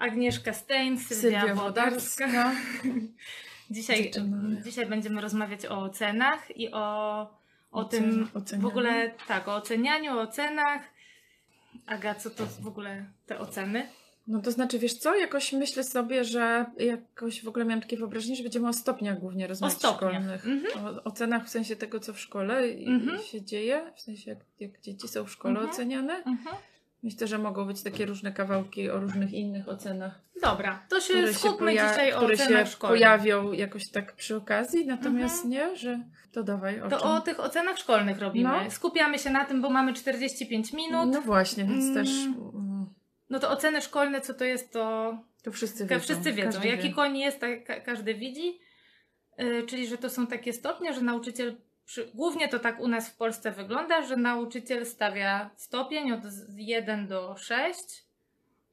Agnieszka Stein, Sylwia, Sylwia Wodarska. Wodarska. Dzisiaj, Dziewczyny. dzisiaj będziemy rozmawiać o ocenach i o, o Ocen- tym w ocenianiu. ogóle, tak, o ocenianiu, o ocenach. Aga, co to w ogóle te oceny? No to znaczy, wiesz co, jakoś myślę sobie, że jakoś w ogóle miałam takie wyobrażenie, że będziemy o stopniach głównie rozmawiać stopniach. szkolnych. Mhm. O ocenach w sensie tego, co w szkole Mhm. się dzieje, w sensie jak, jak dzieci są w szkole Mhm. oceniane. Mhm. Myślę, że mogą być takie różne kawałki o różnych innych ocenach, Dobra, to się się, skupmy poja- dzisiaj o które się ocenach szkolnych. pojawią jakoś tak przy okazji, natomiast Mhm. nie, że to dawaj o To czym. o tych ocenach szkolnych robimy. No. Skupiamy się na tym, bo mamy 45 minut. No właśnie, więc Mm. też No to oceny szkolne, co to jest, to to wszyscy wiedzą. Wszyscy wiedzą. każdy Jaki wie. koń jest, tak ka- każdy widzi. Yy, czyli, że to są takie stopnie, że nauczyciel. Głównie to tak u nas w Polsce wygląda, że nauczyciel stawia stopień od 1 do 6.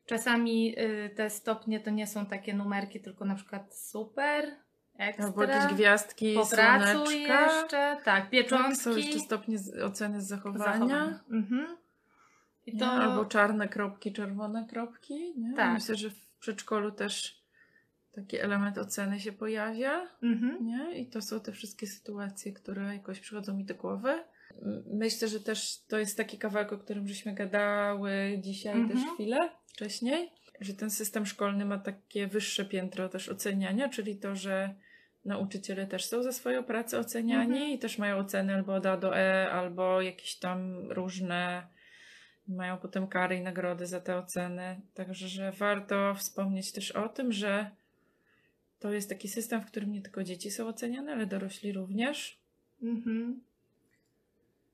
Czasami yy, te stopnie to nie są takie numerki, tylko na przykład super, Albo jakieś ekstra, gwiazdki, popracuj jeszcze, tak, Tak, pieczątki. są jeszcze stopnie oceny z zachowania. zachowania. Mhm. To... Albo czarne kropki, czerwone kropki. Nie? Tak. Myślę, że w przedszkolu też taki element oceny się pojawia. Mhm. Nie? I to są te wszystkie sytuacje, które jakoś przychodzą mi do głowy. Myślę, że też to jest taki kawałek, o którym żeśmy gadały dzisiaj Mhm. też chwilę wcześniej, że ten system szkolny ma takie wyższe piętro też oceniania, czyli to, że nauczyciele też są za swoją pracę oceniani Mhm. i też mają oceny albo od A do E, albo jakieś tam różne mają potem kary i nagrody za te oceny. Także, że warto wspomnieć też o tym, że to jest taki system, w którym nie tylko dzieci są oceniane, ale dorośli również. Mhm.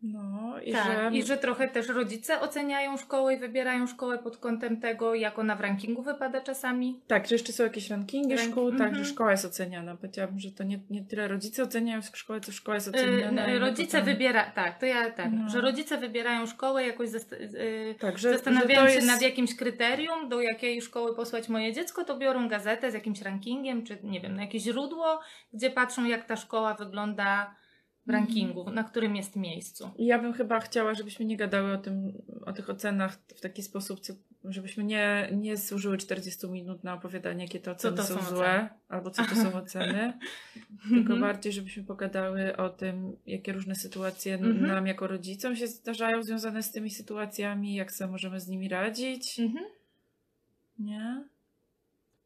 No i tak, że. i że trochę też rodzice oceniają szkołę i wybierają szkołę pod kątem tego, jak ona w rankingu wypada czasami. Tak, że jeszcze są jakieś rankingi Rank- szkół, tak, mhm. że szkoła jest oceniana. Powiedziałabym, że to nie, nie tyle rodzice oceniają szkołę, co szkoła jest Yy, oceniana. my rodzice potem- wybiera, tak, to ja tak, No. że rodzice wybierają szkołę, jakoś zast- yy, Tak, że, zastanawiają że to się jest... nad jakimś kryterium, do jakiej szkoły posłać moje dziecko, to biorą gazetę z jakimś rankingiem, czy nie wiem, na jakieś źródło, gdzie patrzą, jak ta szkoła wygląda Mhm. Rankingu, na którym jest miejscu. Ja bym chyba chciała, żebyśmy nie gadały o tym, o tych ocenach w taki sposób, co, żebyśmy nie, nie zużyły 40 minut na opowiadanie, jakie to oceny to są, są złe, oceny. albo co to są oceny. Tylko Mhm. bardziej, żebyśmy pogadały o tym, jakie różne sytuacje Mhm. nam jako rodzicom się zdarzają związane z tymi sytuacjami, jak sobie możemy z nimi radzić. Mhm. Nie?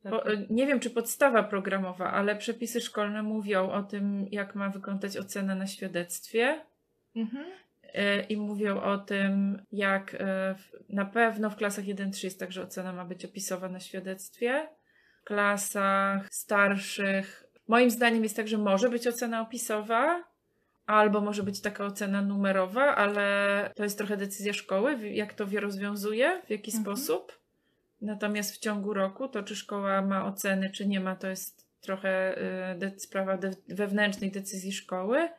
Bo, y, nie wiem, czy podstawa programowa, ale przepisy szkolne mówią o tym, jak ma wyglądać ocena na świadectwie. Mhm. Y, I mówią o tym, jak w- na pewno w klasach 1-3 jest tak, że ocena ma być opisowa na świadectwie. W klasach starszych, moim zdaniem jest tak, że może być ocena opisowa, albo może być taka ocena numerowa, ale to jest trochę decyzja szkoły, jak to rozwiązuje, w jaki Mhm. sposób. Natomiast w ciągu roku to, czy szkoła ma oceny, czy nie ma, to jest trochę y, sprawa wewnętrznej decyzji szkoły.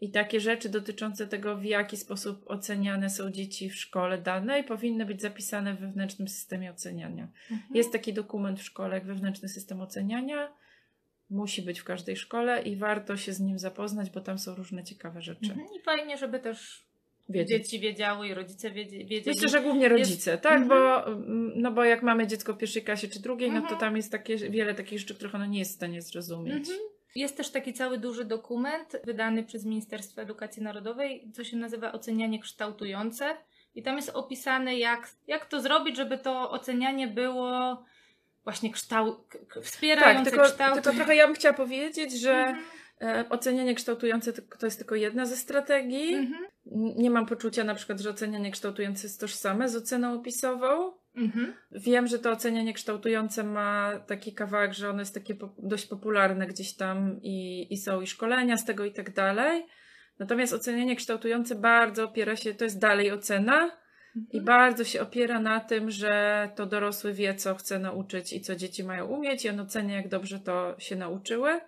I takie rzeczy dotyczące tego, w jaki sposób oceniane są dzieci w szkole danej, powinny być zapisane w wewnętrznym systemie oceniania. Mhm. Jest taki dokument w szkole, jak wewnętrzny system oceniania. Musi być w każdej szkole i warto się z nim zapoznać, bo tam są różne ciekawe rzeczy. Mhm. I fajnie, żeby też Wiedzieć. dzieci wiedziały i rodzice wiedzie- wiedzieli. Myślę, że głównie rodzice, tak? Mhm. Bo, mm, no bo jak mamy dziecko w pierwszej klasie czy drugiej, no to Mhm. tam jest takie, wiele takich rzeczy, których ono nie jest w stanie zrozumieć. Mhm. Jest też taki cały duży dokument wydany przez Ministerstwo Edukacji Narodowej, co się nazywa ocenianie kształtujące. I tam jest opisane, jak, jak to zrobić, żeby to ocenianie było właśnie kształ, k- Tak, wspierające tylko, kształt. tylko trochę ja bym chciała powiedzieć, że e, ocenianie kształtujące to, to jest tylko jedna ze strategii. Mhm. Nie mam poczucia na przykład, że ocenianie kształtujące jest tożsame z oceną opisową. Mhm. Wiem, że to ocenianie kształtujące ma taki kawałek, że ono jest takie po, dość popularne gdzieś tam i, i są i szkolenia z tego i tak dalej. Natomiast ocenianie kształtujące bardzo opiera się, to jest dalej ocena i Mhm. bardzo się opiera na tym, że to dorosły wie, co chce nauczyć i co dzieci mają umieć i on ocenia, jak dobrze to się nauczyły.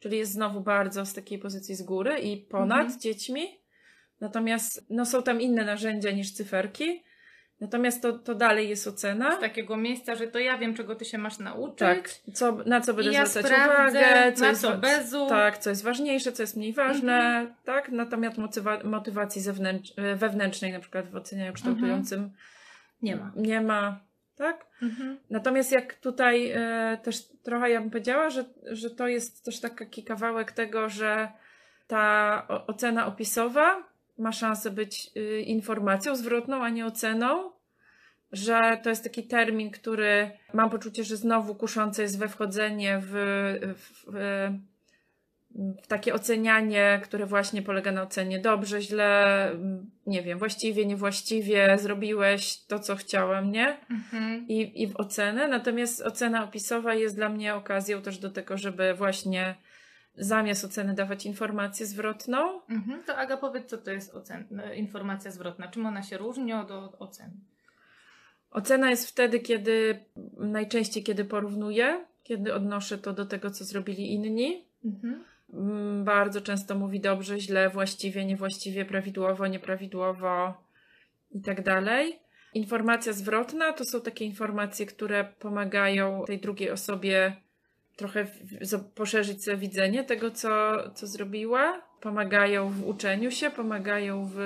Czyli jest znowu bardzo z takiej pozycji z góry i ponad Mhm. dziećmi. Natomiast no, są tam inne narzędzia niż cyferki. Natomiast to, to dalej jest ocena. Z takiego miejsca, że to ja wiem, czego ty się masz nauczyć. Tak, co, na co będę ja zwracać sprawdzę, uwagę, co na jest, co bezu. tak, co jest ważniejsze, co jest mniej ważne, Mhm. tak? Natomiast motywa- motywacji wewnętrznej, na przykład w ocenianiu kształtującym, Nie ma. Nie ma. tak? Mhm. Natomiast jak tutaj e, też trochę ja bym powiedziała, że, że to jest też taki kawałek tego, że ta o, ocena opisowa ma szansę być y, informacją zwrotną, a nie oceną, że to jest taki termin, który mam poczucie, że znowu kuszące jest we wchodzenie w, w, w, w takie ocenianie, które właśnie polega na ocenie dobrze, źle, nie wiem, właściwie, niewłaściwie, zrobiłeś to, co chciałem, nie? Mhm. I, i w ocenę. Natomiast ocena opisowa jest dla mnie okazją też do tego, żeby właśnie zamiast oceny dawać informację zwrotną. Mhm. To Aga, powiedz, co to jest ocen- informacja zwrotna. Czym ona się różni od od oceny? Ocena jest wtedy, kiedy najczęściej, kiedy porównuję, kiedy odnoszę to do tego, co zrobili inni. Mhm. Mm, Bardzo często mówi dobrze, źle, właściwie, niewłaściwie, prawidłowo, nieprawidłowo i tak dalej. Informacja zwrotna to są takie informacje, które pomagają tej drugiej osobie trochę poszerzyć sobie widzenie tego, co, co zrobiła. Pomagają w uczeniu się, pomagają w,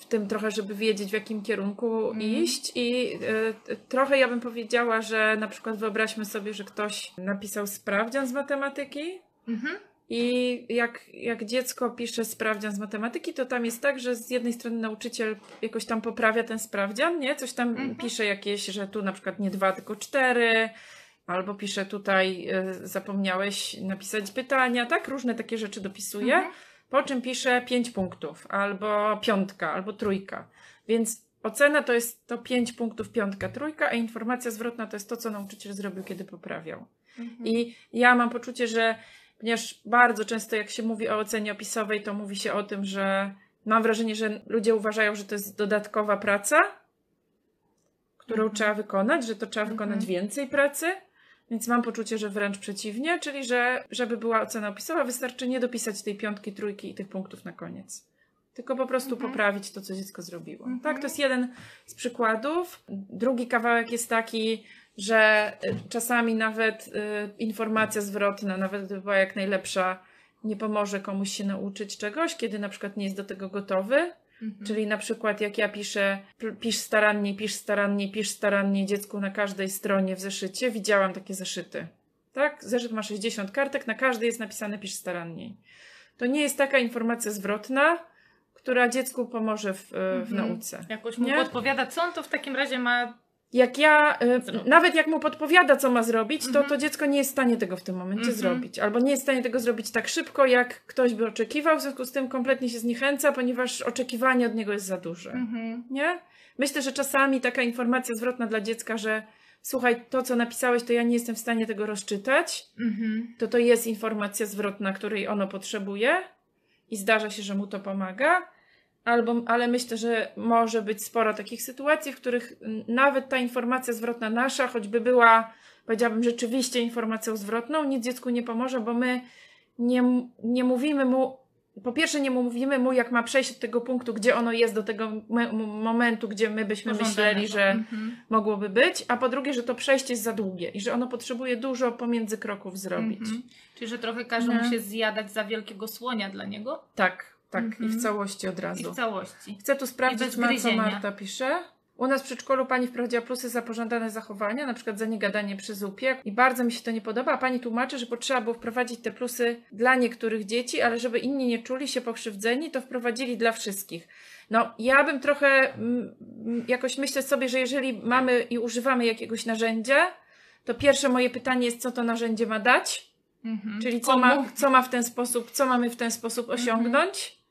w tym trochę, żeby wiedzieć, w jakim kierunku Mhm. iść. I y, trochę ja bym powiedziała, że na przykład wyobraźmy sobie, że ktoś napisał sprawdzian z matematyki. Mhm. I jak, jak dziecko pisze sprawdzian z matematyki, to tam jest tak, że z jednej strony nauczyciel jakoś tam poprawia ten sprawdzian, nie? Coś tam Mhm. pisze jakieś, że tu na przykład nie dwa, tylko cztery, albo pisze tutaj, e, zapomniałeś napisać pytania, tak? Różne takie rzeczy dopisuje. Mhm. Po czym pisze pięć punktów, albo piątka, albo trójka. Więc ocena to jest to pięć punktów, piątka, trójka, a informacja zwrotna to jest to, co nauczyciel zrobił, kiedy poprawiał. Mhm. I ja mam poczucie, że ponieważ bardzo często jak się mówi o ocenie opisowej, to mówi się o tym, że mam wrażenie, że ludzie uważają, że to jest dodatkowa praca, którą Mhm. trzeba wykonać, że to trzeba Mhm. wykonać więcej pracy. Więc mam poczucie, że wręcz przeciwnie, czyli że żeby była ocena opisowa, wystarczy nie dopisać tej piątki, trójki i tych punktów na koniec. Tylko po prostu Mhm. poprawić to, co dziecko zrobiło. Mhm. Tak, to jest jeden z przykładów. Drugi kawałek jest taki, że y, czasami nawet y, informacja zwrotna, nawet gdyby była jak najlepsza, nie pomoże komuś się nauczyć czegoś, kiedy na przykład nie jest do tego gotowy. Mhm. Czyli na przykład jak ja piszę, pisz starannie, pisz starannie, pisz starannie dziecku na każdej stronie w zeszycie, widziałam takie zeszyty. Tak? Zeszyt ma 60 kartek, na każdej jest napisane pisz staranniej. To nie jest taka informacja zwrotna, która dziecku pomoże w, e, w Mhm. nauce. Jakoś mu Nie? podpowiada, co on to w takim razie ma. Jak ja, e, Zrobić. nawet jak mu podpowiada, co ma zrobić, to Mhm. to dziecko nie jest w stanie tego w tym momencie Mhm. zrobić. Albo nie jest w stanie tego zrobić tak szybko, jak ktoś by oczekiwał, w związku z tym kompletnie się zniechęca, ponieważ oczekiwanie od niego jest za duże. Mhm. Nie? Myślę, że czasami taka informacja zwrotna dla dziecka, że słuchaj, to co napisałeś, to ja nie jestem w stanie tego rozczytać, Mhm. to to jest informacja zwrotna, której ono potrzebuje i zdarza się, że mu to pomaga. Albo, ale myślę, że może być sporo takich sytuacji, w których nawet ta informacja zwrotna nasza, choćby była, powiedziałabym, rzeczywiście informacją zwrotną, nic dziecku nie pomoże, bo my nie, nie mówimy mu, po pierwsze nie mówimy mu, jak ma przejść od tego punktu, gdzie ono jest, do tego momentu, gdzie my byśmy myśleli, że Mhm. mogłoby być, a po drugie, że to przejście jest za długie i że ono potrzebuje dużo pomiędzy kroków zrobić. Mhm. Czyli, że trochę każe Nie. mu się zjadać za wielkiego słonia dla niego Tak, tak, Mhm. i w całości od i razu. w całości. Chcę tu I sprawdzić, ma, co. Marta pisze. U nas w przedszkolu pani wprowadziła plusy za pożądane zachowania, na przykład za niegadanie przy zupie i bardzo mi się to nie podoba. a Pani tłumaczy, że potrzeba było wprowadzić te plusy dla niektórych dzieci, ale żeby inni nie czuli się pokrzywdzeni, to wprowadzili dla wszystkich. No, ja bym trochę mm, mm, jakoś myślę sobie, że jeżeli mamy i używamy jakiegoś narzędzia, to pierwsze moje pytanie jest, co to narzędzie ma dać? Mhm. Czyli co Komu? ma, co ma w ten sposób, co mamy w ten sposób osiągnąć?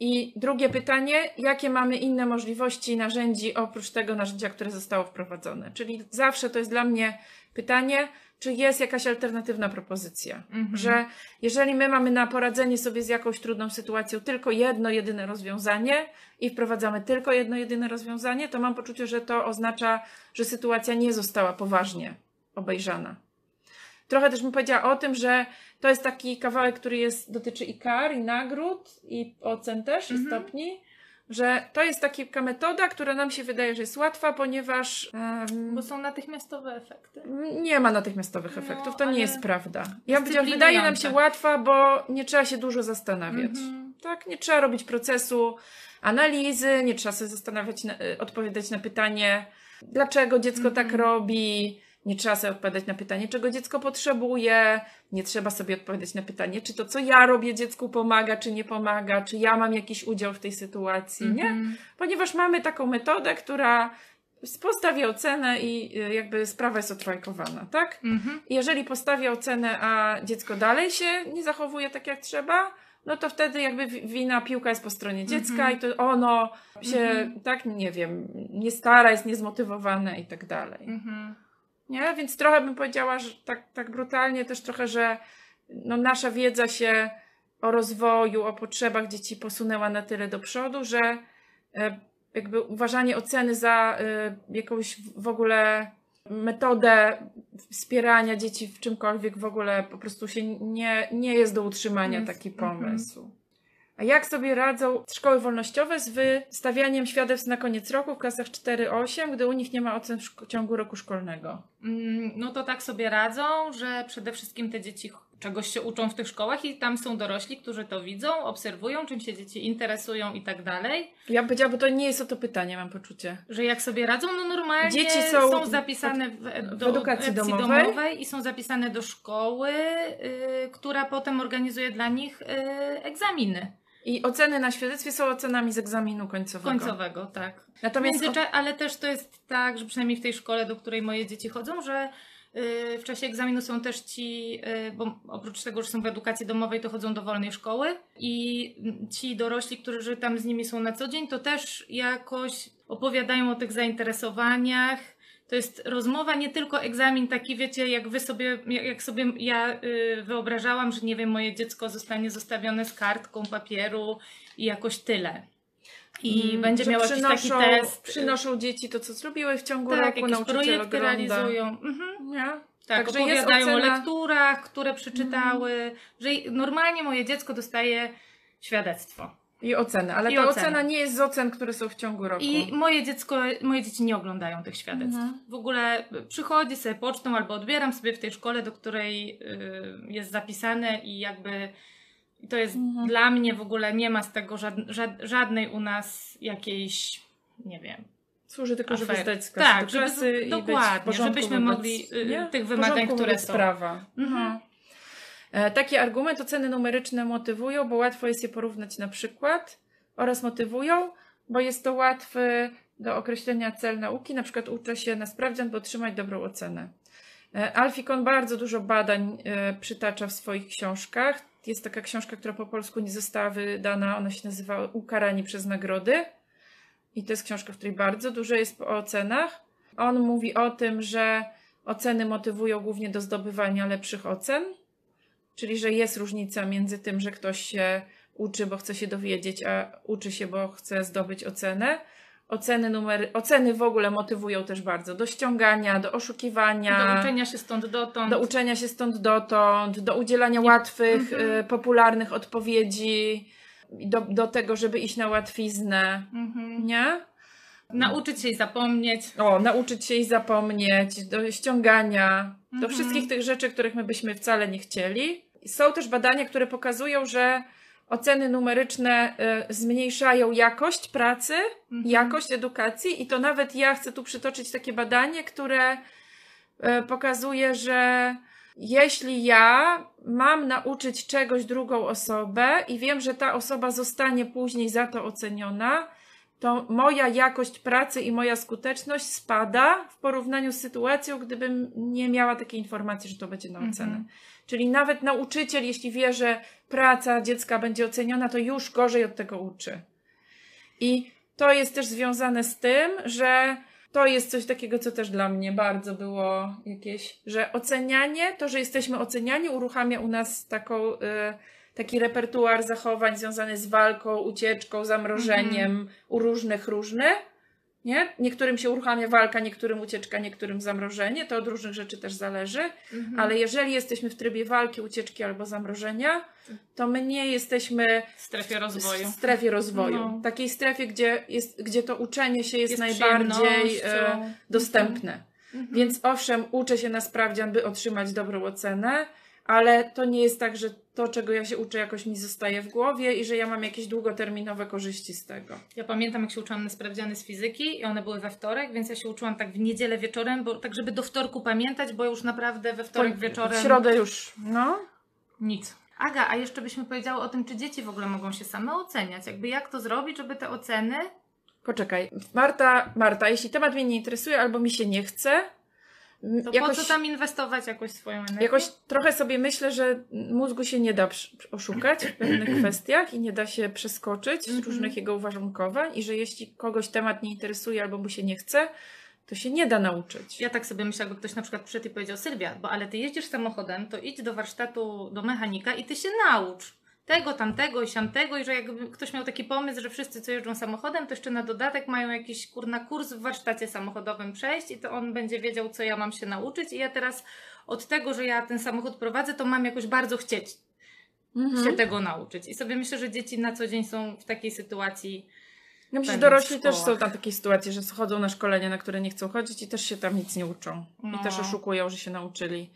I drugie pytanie, jakie mamy inne możliwości i narzędzi oprócz tego narzędzia, które zostało wprowadzone? Czyli zawsze to jest dla mnie pytanie, czy jest jakaś alternatywna propozycja? Mhm. Że jeżeli my mamy na poradzenie sobie z jakąś trudną sytuacją tylko jedno, jedyne rozwiązanie i wprowadzamy tylko jedno, jedyne rozwiązanie, to mam poczucie, że to oznacza, że sytuacja nie została poważnie obejrzana. Trochę też bym powiedziała o tym, że to jest taki kawałek, który jest, dotyczy i kar, i nagród, i ocen też, i Mhm. stopni, że to jest taka metoda, która nam się wydaje, że jest łatwa, ponieważ em, Bo są natychmiastowe efekty. nie ma natychmiastowych No, efektów, to nie jest prawda. Ja powiedziałam, wydaje nam się dyscyplinujące. łatwa, bo nie trzeba się dużo zastanawiać. Mhm. Tak, nie trzeba robić procesu analizy, nie trzeba sobie zastanawiać, na, y, odpowiadać na pytanie, dlaczego dziecko tak Mhm. robi. Nie trzeba sobie odpowiadać na pytanie, czego dziecko potrzebuje. Nie trzeba sobie odpowiadać na pytanie, czy to, co ja robię, dziecku pomaga, czy nie pomaga, czy ja mam jakiś udział w tej sytuacji, nie? Mhm. Ponieważ mamy taką metodę, która postawia ocenę i y, jakby sprawa jest odfajkowana, tak? Mhm. Jeżeli postawia ocenę, a dziecko dalej się nie zachowuje tak jak trzeba, no to wtedy jakby wi- wina piłka jest po stronie dziecka Mhm. i to ono się, Mhm. tak, nie wiem, nie stara, jest niezmotywowane i tak dalej. Mhm. Nie? Więc trochę bym powiedziała, że tak, tak brutalnie też trochę, że no nasza wiedza się o rozwoju, o potrzebach dzieci posunęła na tyle do przodu, że e, jakby uważanie oceny za e, jakąś w ogóle metodę wspierania dzieci w czymkolwiek w ogóle po prostu się nie, nie jest do utrzymania Jest. taki Mhm. pomysł. A jak sobie radzą szkoły wolnościowe z wystawianiem świadectw na koniec roku w klasach 4-8, gdy u nich nie ma ocen w ciągu roku szkolnego? Mm, No to tak sobie radzą, że przede wszystkim te dzieci czegoś się uczą w tych szkołach i tam są dorośli, którzy to widzą, obserwują, czym się dzieci interesują i tak dalej. Ja bym powiedziała, bo to nie jest o to pytanie, mam poczucie. Że jak sobie radzą, no normalnie Dzieci są są, zapisane w, w do edukacji domowej. i są zapisane do szkoły, y, która potem organizuje dla nich y, egzaminy I oceny na świadectwie są ocenami z egzaminu końcowego. końcowego, tak. Natomiast Międzycza- ale też to jest tak, że przynajmniej w tej szkole, do której moje dzieci chodzą, że y, w czasie egzaminu są też ci, y, bo oprócz tego, że są w edukacji domowej, to chodzą do wolnej szkoły i ci dorośli, którzy tam z nimi są na co dzień, to też jakoś opowiadają o tych zainteresowaniach. To jest rozmowa, nie tylko egzamin taki, wiecie, jak wy sobie, jak sobie ja y, wyobrażałam, że nie wiem, moje dziecko zostanie zostawione z kartką papieru i jakoś tyle. I mm, będzie że miał jakiś taki test. Przynoszą dzieci to, co zrobiły w ciągu tak, roku, jakieś projekty ogląda. realizują. Mhm. Nie? Tak, Także opowiadają o ocena- lekturach, które przeczytały, że normalnie moje dziecko dostaje świadectwo. I oceny, ale I ta oceny. ocena nie jest z ocen, które są w ciągu roku. I moje dziecko, moje dzieci nie oglądają tych świadectw. Mhm. W ogóle przychodzi sobie pocztą albo odbieram sobie w tej szkole, do której y, jest zapisane i jakby i to jest Mhm. dla mnie w ogóle nie ma z tego żad, żad, żadnej u nas jakiejś, nie wiem, Służy tylko, żeby afery. zdać z klasy Tak, do żeby- klasy i być dokładnie, w porządku żebyśmy mogli, y, tych W wymagań, które są. prawa. Mhm. E, Taki argument oceny numeryczne motywują, bo łatwo jest je porównać na przykład oraz motywują, bo jest to łatwe do określenia cel nauki, na przykład uczę się na sprawdzian, by otrzymać dobrą ocenę. E, Alfikon bardzo dużo badań e, przytacza w swoich książkach. Jest taka książka, która po polsku nie została wydana, ona się nazywa Ukarani przez nagrody. I to jest książka, w której bardzo dużo jest o ocenach. On mówi o tym, że oceny motywują głównie do zdobywania lepszych ocen, czyli że jest różnica między tym, że ktoś się uczy, bo chce się dowiedzieć, a uczy się, bo chce zdobyć ocenę. Oceny, numery, oceny w ogóle motywują też bardzo do ściągania, do oszukiwania, Do uczenia się stąd dotąd. do uczenia się stąd dotąd, do udzielania łatwych, Mhm. y, popularnych odpowiedzi, do, do tego, żeby iść na łatwiznę. Mhm. Nie? Nauczyć się i zapomnieć. O, nauczyć się i zapomnieć, do ściągania, do Mhm. wszystkich tych rzeczy, których my byśmy wcale nie chcieli. Są też badania, które pokazują, że oceny numeryczne y, zmniejszają jakość pracy, Mhm. jakość edukacji i to nawet ja chcę tu przytoczyć takie badanie, które y, pokazuje, że jeśli ja mam nauczyć czegoś drugą osobę i wiem, że ta osoba zostanie później za to oceniona, to moja jakość pracy i moja skuteczność spada w porównaniu z sytuacją, gdybym nie miała takiej informacji, że to będzie na ocenę. Mhm. Czyli nawet nauczyciel, jeśli wie, że praca dziecka będzie oceniona, to już gorzej od tego uczy. I to jest też związane z tym, że to jest coś takiego, co też dla mnie bardzo było jakieś, że ocenianie, to, że jesteśmy oceniani, uruchamia u nas taką, y, taki repertuar zachowań związany z walką, ucieczką, zamrożeniem, u różnych różny. Nie? Niektórym się uruchamia walka, niektórym ucieczka, niektórym zamrożenie. To od różnych rzeczy też zależy. Mhm. Ale jeżeli jesteśmy w trybie walki, ucieczki albo zamrożenia, to my nie jesteśmy w strefie rozwoju. w strefie rozwoju. No. Takiej strefie, gdzie, jest, gdzie to uczenie się jest, Jest najbardziej e, przyjemnością. dostępne. Mhm. Więc owszem, uczę się na sprawdzian, by otrzymać dobrą ocenę, ale to nie jest tak, że to, czego ja się uczę, jakoś mi zostaje w głowie i że ja mam jakieś długoterminowe korzyści z tego. Ja pamiętam, jak się uczyłam na sprawdziany z fizyki i one były we wtorek, więc ja się uczyłam tak w niedzielę wieczorem, bo tak, żeby do wtorku pamiętać, bo już naprawdę we wtorek wieczorem W środę już, no. nic. Aga, a jeszcze byśmy powiedziały o tym, czy dzieci w ogóle mogą się same oceniać. Jakby jak to zrobić, żeby te oceny Poczekaj. Marta, Marta, jeśli temat mnie nie interesuje albo mi się nie chce, To jakoś, po co tam inwestować jakoś swoją energię? jakoś trochę sobie myślę, że mózgu się nie da oszukać w pewnych kwestiach i nie da się przeskoczyć z Mhm. różnych jego uwarunkowań i że jeśli kogoś temat nie interesuje albo mu się nie chce, to się nie da nauczyć. Ja tak sobie myślę, jakby ktoś na przykład przyszedł i powiedział Sylwia, bo ale ty jeździsz samochodem, to idź do warsztatu, do mechanika i ty się naucz. Tego, tamtego i siamtego i że jakby ktoś miał taki pomysł, że wszyscy co jeżdżą samochodem, to jeszcze na dodatek mają jakiś kurna kurs w warsztacie samochodowym przejść i to on będzie wiedział, co ja mam się nauczyć i ja teraz od tego, że ja ten samochód prowadzę, to mam jakoś bardzo chcieć Mhm. się tego nauczyć. I sobie myślę, że dzieci na co dzień są w takiej sytuacji Ja myślę, że dorośli też są na takiej sytuacji, że chodzą na szkolenia, na które nie chcą chodzić i też się tam nic nie uczą. No. I też oszukują, że się nauczyli. i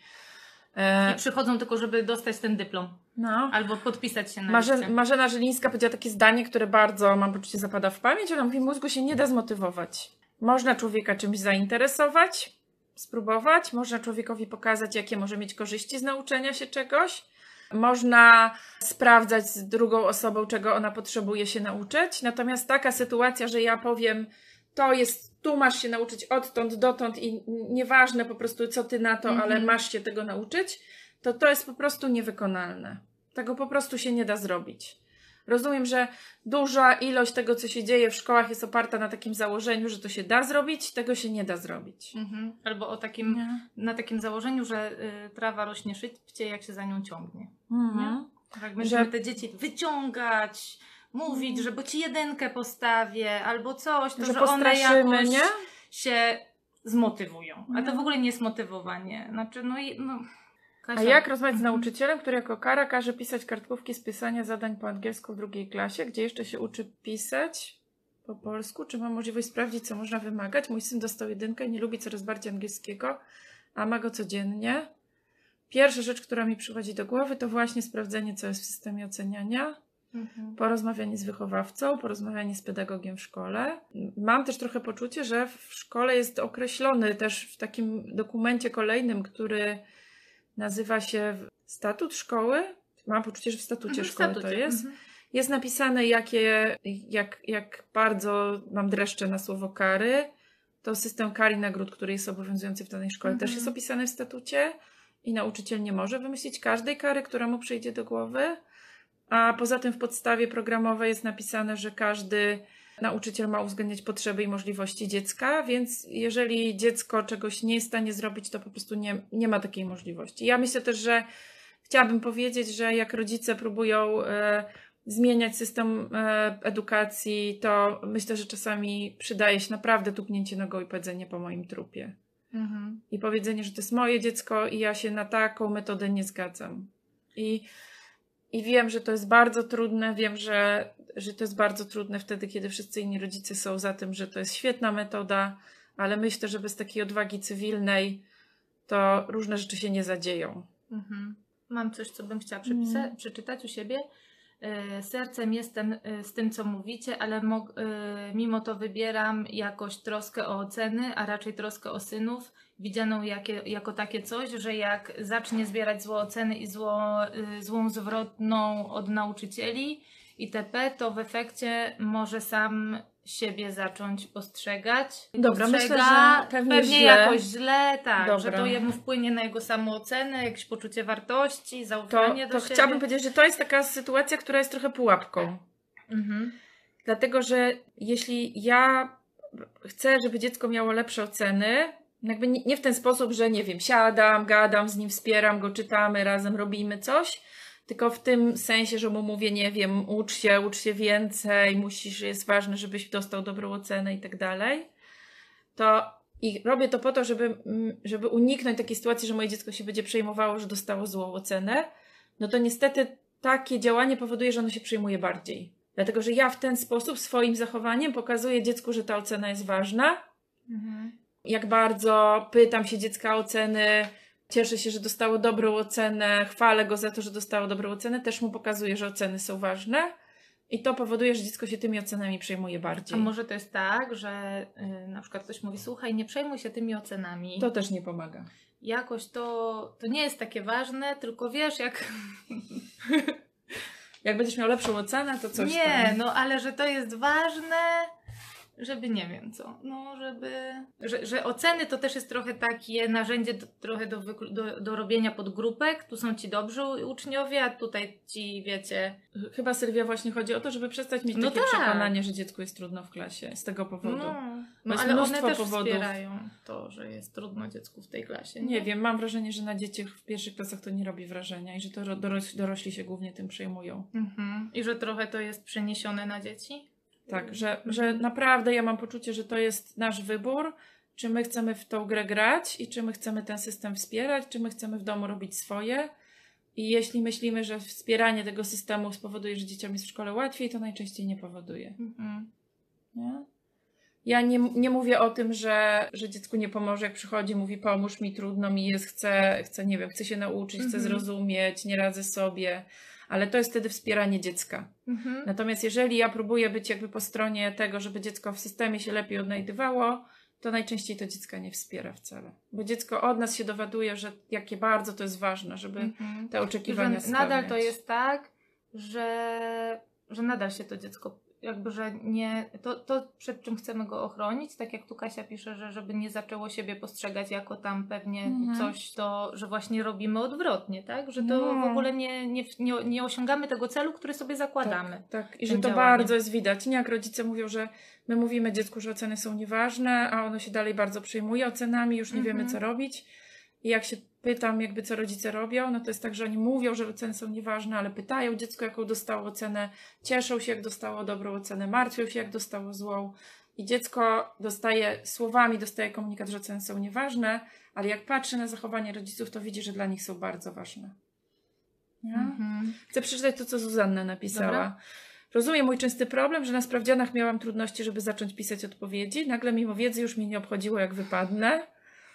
E, przychodzą tylko, żeby dostać ten dyplom no. albo podpisać się na Marze. Marzena Żylińska powiedziała takie zdanie, które bardzo, mam poczucie, zapada w pamięć. Ona mówi, mózgu się nie da zmotywować. Można człowieka czymś zainteresować, spróbować, można człowiekowi pokazać, jakie może mieć korzyści z nauczenia się czegoś. Można sprawdzać z drugą osobą, czego ona potrzebuje się nauczyć. Natomiast taka sytuacja, że ja powiem, to jest, tu masz się nauczyć odtąd, dotąd i nieważne po prostu, co ty na to, Mhm. ale masz się tego nauczyć, to to jest po prostu niewykonalne. Tego po prostu się nie da zrobić. Rozumiem, że duża ilość tego, co się dzieje w szkołach, jest oparta na takim założeniu, że to się da zrobić, tego się nie da zrobić. Mhm. Albo o takim, na takim założeniu, że y, trawa rośnie szybciej, jak się za nią ciągnie. Mhm. Tak będziemy Że- te dzieci wyciągać, mówić, że bo ci jedynkę postawię, albo coś, to Że że, one jakoś nie? się zmotywują. A to No. w ogóle nie jest motywowanie. Znaczy, no i no. A Kasia, jak rozmawiać z nauczycielem, który jako kara każe pisać kartkówki z pisania zadań po angielsku w drugiej klasie, gdzie jeszcze się uczy pisać po polsku? Czy ma możliwość sprawdzić, co można wymagać? Mój syn dostał jedynkę i nie lubi coraz bardziej angielskiego, a ma go codziennie. Pierwsza rzecz, która mi przychodzi do głowy, to właśnie sprawdzenie, co jest w systemie oceniania. Mhm. porozmawianie z wychowawcą, porozmawianie z pedagogiem w szkole. Mam też trochę poczucie, że w szkole jest określony też w takim dokumencie kolejnym, który nazywa się Statut Szkoły. Mam poczucie, że w statucie Mhm, szkoły statucie. to jest. Mhm. Jest napisane, jakie, jak, jak bardzo mam dreszcze na słowo kary. To system kar i nagród, który jest obowiązujący w danej szkole, też Mhm. jest opisany w statucie. I nauczyciel nie może wymyślić każdej kary, która mu przyjdzie do głowy. A poza tym w podstawie programowej jest napisane, że każdy nauczyciel ma uwzględniać potrzeby i możliwości dziecka, więc jeżeli dziecko czegoś nie jest w stanie zrobić, to po prostu nie, nie ma takiej możliwości. Ja myślę też, że chciałabym powiedzieć, że jak rodzice próbują e, zmieniać system e, edukacji, to myślę, że czasami przydaje się naprawdę tupnięcie nogą i powiedzenie po moim trupie. Mhm. I powiedzenie, że to jest moje dziecko i ja się na taką metodę nie zgadzam. I, i wiem, że to jest bardzo trudne, wiem, że, że to jest bardzo trudne wtedy, kiedy wszyscy inni rodzice są za tym, że to jest świetna metoda, ale myślę, że bez takiej odwagi cywilnej to różne rzeczy się nie zadzieją. Mhm. Mam coś, co bym chciała Mm. przeczytać u siebie. E, Sercem jestem e, z tym, co mówicie, ale e, mimo to wybieram jakoś troskę o oceny, a raczej troskę o synów, widzianą jakie, jako takie coś, że jak zacznie zbierać złe oceny i zło, złą zwrotną od nauczycieli itp., to w efekcie może sam siebie zacząć postrzegać. Dobra, myślę, Postrzega że pewnie źle. jakoś źle, tak, Dobra. że to jemu wpłynie na jego samoocenę, jakieś poczucie wartości, To, zaufanie do to siebie. chciałabym powiedzieć, że to jest taka sytuacja, która jest trochę pułapką. Mhm. Dlatego, że jeśli ja chcę, żeby dziecko miało lepsze oceny, jakby nie w ten sposób, że nie wiem, siadam, gadam z nim, wspieram go, czytamy razem, robimy coś, tylko w tym sensie, że mu mówię, nie wiem, ucz się, ucz się więcej, musisz, jest ważne, żebyś dostał dobrą ocenę i tak dalej, to i robię to po to, żeby, mm, żeby uniknąć takiej sytuacji, że moje dziecko się będzie przejmowało, że dostało złą ocenę, no to niestety takie działanie powoduje, że ono się przejmuje bardziej. Dlatego, że ja w ten sposób swoim zachowaniem pokazuję dziecku, że ta ocena jest ważna. Mhm. Jak bardzo pytam się dziecka o oceny, cieszę się, że dostało dobrą ocenę, chwalę go za to, że dostało dobrą ocenę, też mu pokazuję, że oceny są ważne. I to powoduje, że dziecko się tymi ocenami przejmuje bardziej. A może to jest tak, że y, na przykład ktoś mówi, słuchaj, nie przejmuj się tymi ocenami. To też nie pomaga. Jakoś to, to nie jest takie ważne, tylko wiesz, jak. jak będziesz miał lepszą ocenę, to coś Nie, tam. no ale że to jest ważne, żeby nie wiem co, no żeby, że, że oceny to też jest trochę takie narzędzie do, trochę do, do, do robienia podgrupek, tu są ci dobrzy uczniowie, a tutaj ci wiecie, Chyba Sylwia właśnie chodzi o to, żeby przestać mieć No takie tak. przekonanie, że dziecku jest trudno w klasie z tego powodu. no, no ale one też powodów. wspierają to, że jest trudno dziecku w tej klasie. Nie wiem, mam wrażenie, że na dzieciach w pierwszych klasach to nie robi wrażenia i że to ro- doroś, dorośli się głównie tym przejmują. Mhm. I że trochę to jest przeniesione na dzieci? Tak, że, że naprawdę ja mam poczucie, że to jest nasz wybór, czy my chcemy w tą grę grać i czy my chcemy ten system wspierać, czy my chcemy w domu robić swoje. I jeśli myślimy, że wspieranie tego systemu spowoduje, że dzieciom jest w szkole łatwiej, to najczęściej nie powoduje. Mhm. Nie? Ja nie, nie mówię o tym, że, że dziecku nie pomoże, jak przychodzi, mówi pomóż mi, trudno mi jest, chcę, chcę nie wiem, chcę się nauczyć, chcę Mhm. zrozumieć, nie radzę sobie, ale to jest wtedy wspieranie dziecka. Mhm. Natomiast jeżeli ja próbuję być jakby po stronie tego, żeby dziecko w systemie się lepiej odnajdywało, to najczęściej to dziecka nie wspiera wcale. Bo dziecko od nas się dowiaduje, że jakie bardzo to jest ważne, żeby Mhm. te oczekiwania że nadal to jest tak, że, że nadal się to dziecko, jakby, że nie, to, to przed czym chcemy go ochronić, tak jak tu Kasia pisze, że żeby nie zaczęło siebie postrzegać jako tam pewnie Mhm. coś, to, że właśnie robimy odwrotnie, tak? Że to No. w ogóle nie, nie, nie, nie osiągamy tego celu, który sobie zakładamy. Tak, tak. I że to działaniem. bardzo jest widać. Nie jak rodzice mówią, że my mówimy dziecku, że oceny są nieważne, a ono się dalej bardzo przejmuje ocenami, już nie Mhm. wiemy co robić. I jak się pytam, jakby co rodzice robią, no to jest tak, że oni mówią, że oceny są nieważne, ale pytają dziecko, jaką dostało ocenę, cieszą się, jak dostało dobrą ocenę, martwią się, jak dostało złą. I dziecko dostaje słowami, dostaje komunikat, że oceny są nieważne, ale jak patrzy na zachowanie rodziców, to widzi, że dla nich są bardzo ważne. Nie? Mhm. Chcę przeczytać to, co Zuzanna napisała. Dobra. Rozumiem mój częsty problem, że na sprawdzianach miałam trudności, żeby zacząć pisać odpowiedzi. Nagle mimo wiedzy już mnie nie obchodziło, jak wypadnę.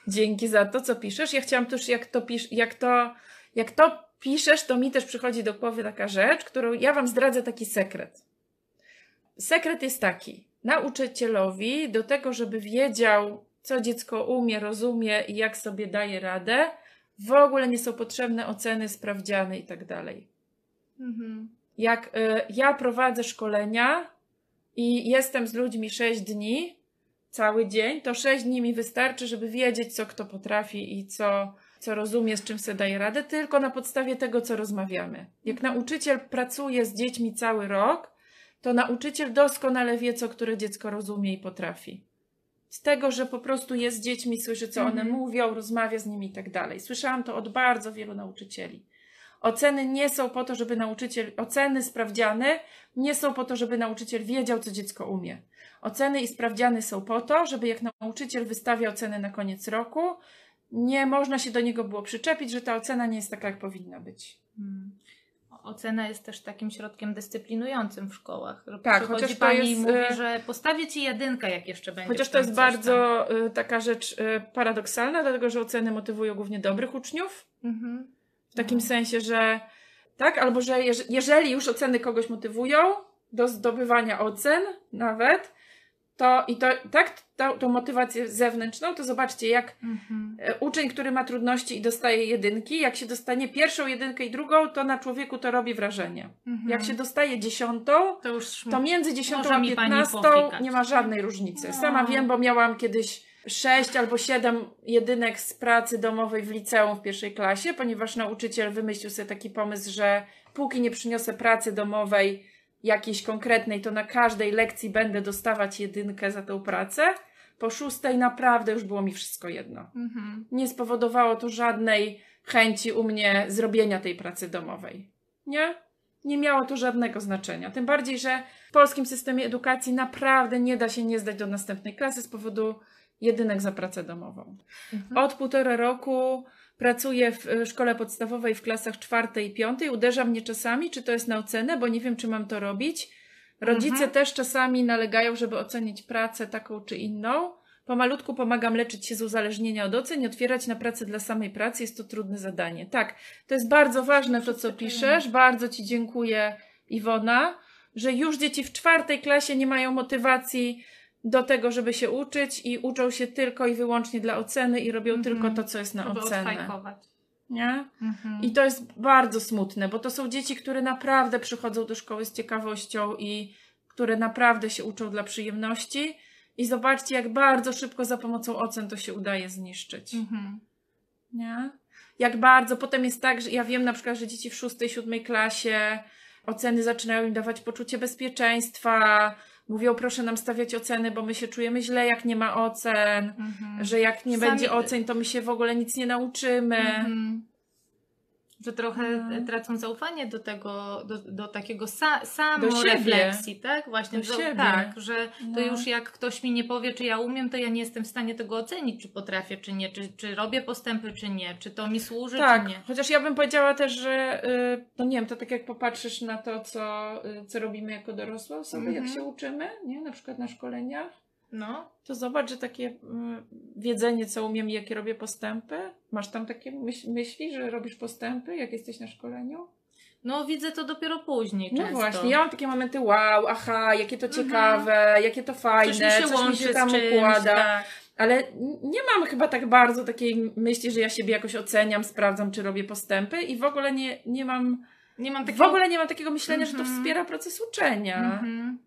Dzięki za to, co piszesz. Ja chciałam też, jak to, pisz, jak to, jak to piszesz, to mi też przychodzi do głowy taka rzecz, którą ja Wam zdradzę taki sekret. Sekret jest taki. Nauczycielowi do tego, żeby wiedział, co dziecko umie, rozumie i jak sobie daje radę, w ogóle nie są potrzebne oceny, sprawdziany i tak dalej Mhm. jak y, ja prowadzę szkolenia i jestem z ludźmi 6 dni, cały dzień, to 6 dni mi wystarczy, żeby wiedzieć, co kto potrafi i co, co rozumie, z czym sobie daje radę, tylko na podstawie tego, co rozmawiamy. Jak nauczyciel pracuje z dziećmi cały rok, to nauczyciel doskonale wie, co które dziecko rozumie i potrafi. Z tego, że po prostu jest z dziećmi, słyszy, co one Mhm. mówią, rozmawia z nimi i tak dalej. Słyszałam to od bardzo wielu nauczycieli. Oceny nie są po to, żeby nauczyciel, oceny, sprawdziany nie są po to, żeby nauczyciel wiedział, co dziecko umie. Oceny i sprawdziany są po to, żeby jak nauczyciel wystawia ocenę na koniec roku, nie można się do niego było przyczepić, że ta ocena nie jest taka, jak powinna być. Mm. Ocena jest też takim środkiem dyscyplinującym w szkołach. Tak, chociaż to pani jest, mówi, e, że postawię ci jedynkę, jak jeszcze będzie. Chociaż to jest coś tam. bardzo y, taka rzecz y, paradoksalna, dlatego że oceny motywują głównie dobrych uczniów. Mhm. W takim No. sensie, że tak, albo że jeż- jeżeli już oceny kogoś motywują do zdobywania ocen nawet, to i to tak, tą, tą motywację zewnętrzną, to zobaczcie, jak Mhm. e, uczeń, który ma trudności i dostaje jedynki, jak się dostanie pierwszą jedynkę i drugą, to na człowieku to robi wrażenie. Mhm. Jak się dostaje dziesiątą, to już to między dziesiątą a piętnastą nie ma żadnej różnicy. No. Sama wiem, bo miałam kiedyś sześć albo siedem jedynek z pracy domowej w liceum w pierwszej klasie, ponieważ nauczyciel wymyślił sobie taki pomysł, że póki nie przyniosę pracy domowej jakiejś konkretnej, to na każdej lekcji będę dostawać jedynkę za tą pracę. Po szóstej naprawdę już było mi wszystko jedno. Mhm. Nie spowodowało to żadnej chęci u mnie zrobienia tej pracy domowej. Nie? Nie miało to żadnego znaczenia. Tym bardziej, że w polskim systemie edukacji naprawdę nie da się nie zdać do następnej klasy z powodu jedynek za pracę domową. Mhm. Od półtora roku pracuję w szkole podstawowej w klasach czwartej i piątej. Uderza mnie czasami, czy to jest na ocenę, bo nie wiem, czy mam to robić. Rodzice Mhm. też czasami nalegają, żeby ocenić pracę taką czy inną. Pomalutku pomagam leczyć się z uzależnienia od ocen i otwierać na pracę dla samej pracy. Jest to trudne zadanie. Tak, to jest bardzo ważne to, co piszesz. Bardzo Ci dziękuję, Iwona, że już dzieci w czwartej klasie nie mają motywacji do tego, żeby się uczyć i uczą się tylko i wyłącznie dla oceny i robią Mhm. tylko to, co jest na Żeby ocenę. odfajkować. Nie? Mhm. I to jest bardzo smutne, bo to są dzieci, które naprawdę przychodzą do szkoły z ciekawością i które naprawdę się uczą dla przyjemności. I zobaczcie, jak bardzo szybko za pomocą ocen to się udaje zniszczyć. Mhm. Nie? Jak bardzo. Potem jest tak, że ja wiem na przykład, że dzieci w szóstej, siódmej klasie oceny zaczynają im dawać poczucie bezpieczeństwa. Mówią, proszę nam stawiać oceny, bo my się czujemy źle, jak nie ma ocen. Mhm. Że jak nie Sami- będzie ocen, to my się w ogóle nic nie nauczymy. Mhm. Że trochę Mhm. tracą zaufanie do tego, do, do takiego sa, Do samorefleksji, tak? Właśnie, Do że- siebie. tak, że to No. już jak ktoś mi nie powie, czy ja umiem, to ja nie jestem w stanie tego ocenić, czy potrafię, czy nie, czy, czy robię postępy, czy nie, czy to mi służy, Tak, czy nie. chociaż ja bym powiedziała też, że y, no nie wiem, to tak jak popatrzysz na to, co, y, co robimy jako dorosłe osoby, jak Mhm. się uczymy, nie? Na przykład na szkoleniach, No. to zobacz, że takie y, wiedzenie, co umiem i jakie robię postępy. Masz tam takie myśl, myśli, że robisz postępy, jak jesteś na szkoleniu? no, widzę to dopiero później No często. właśnie, ja mam takie momenty, wow, aha, jakie to Mhm. ciekawe, jakie to fajne, Coś mi się coś mi się tam czymś, układa. tak. Ale nie mam chyba tak bardzo takiej myśli, że ja siebie jakoś oceniam, sprawdzam, czy robię postępy i w ogóle nie, nie mam Nie mam W takiego... ogóle nie mam takiego myślenia, że to Mhm. wspiera proces uczenia. Mhm.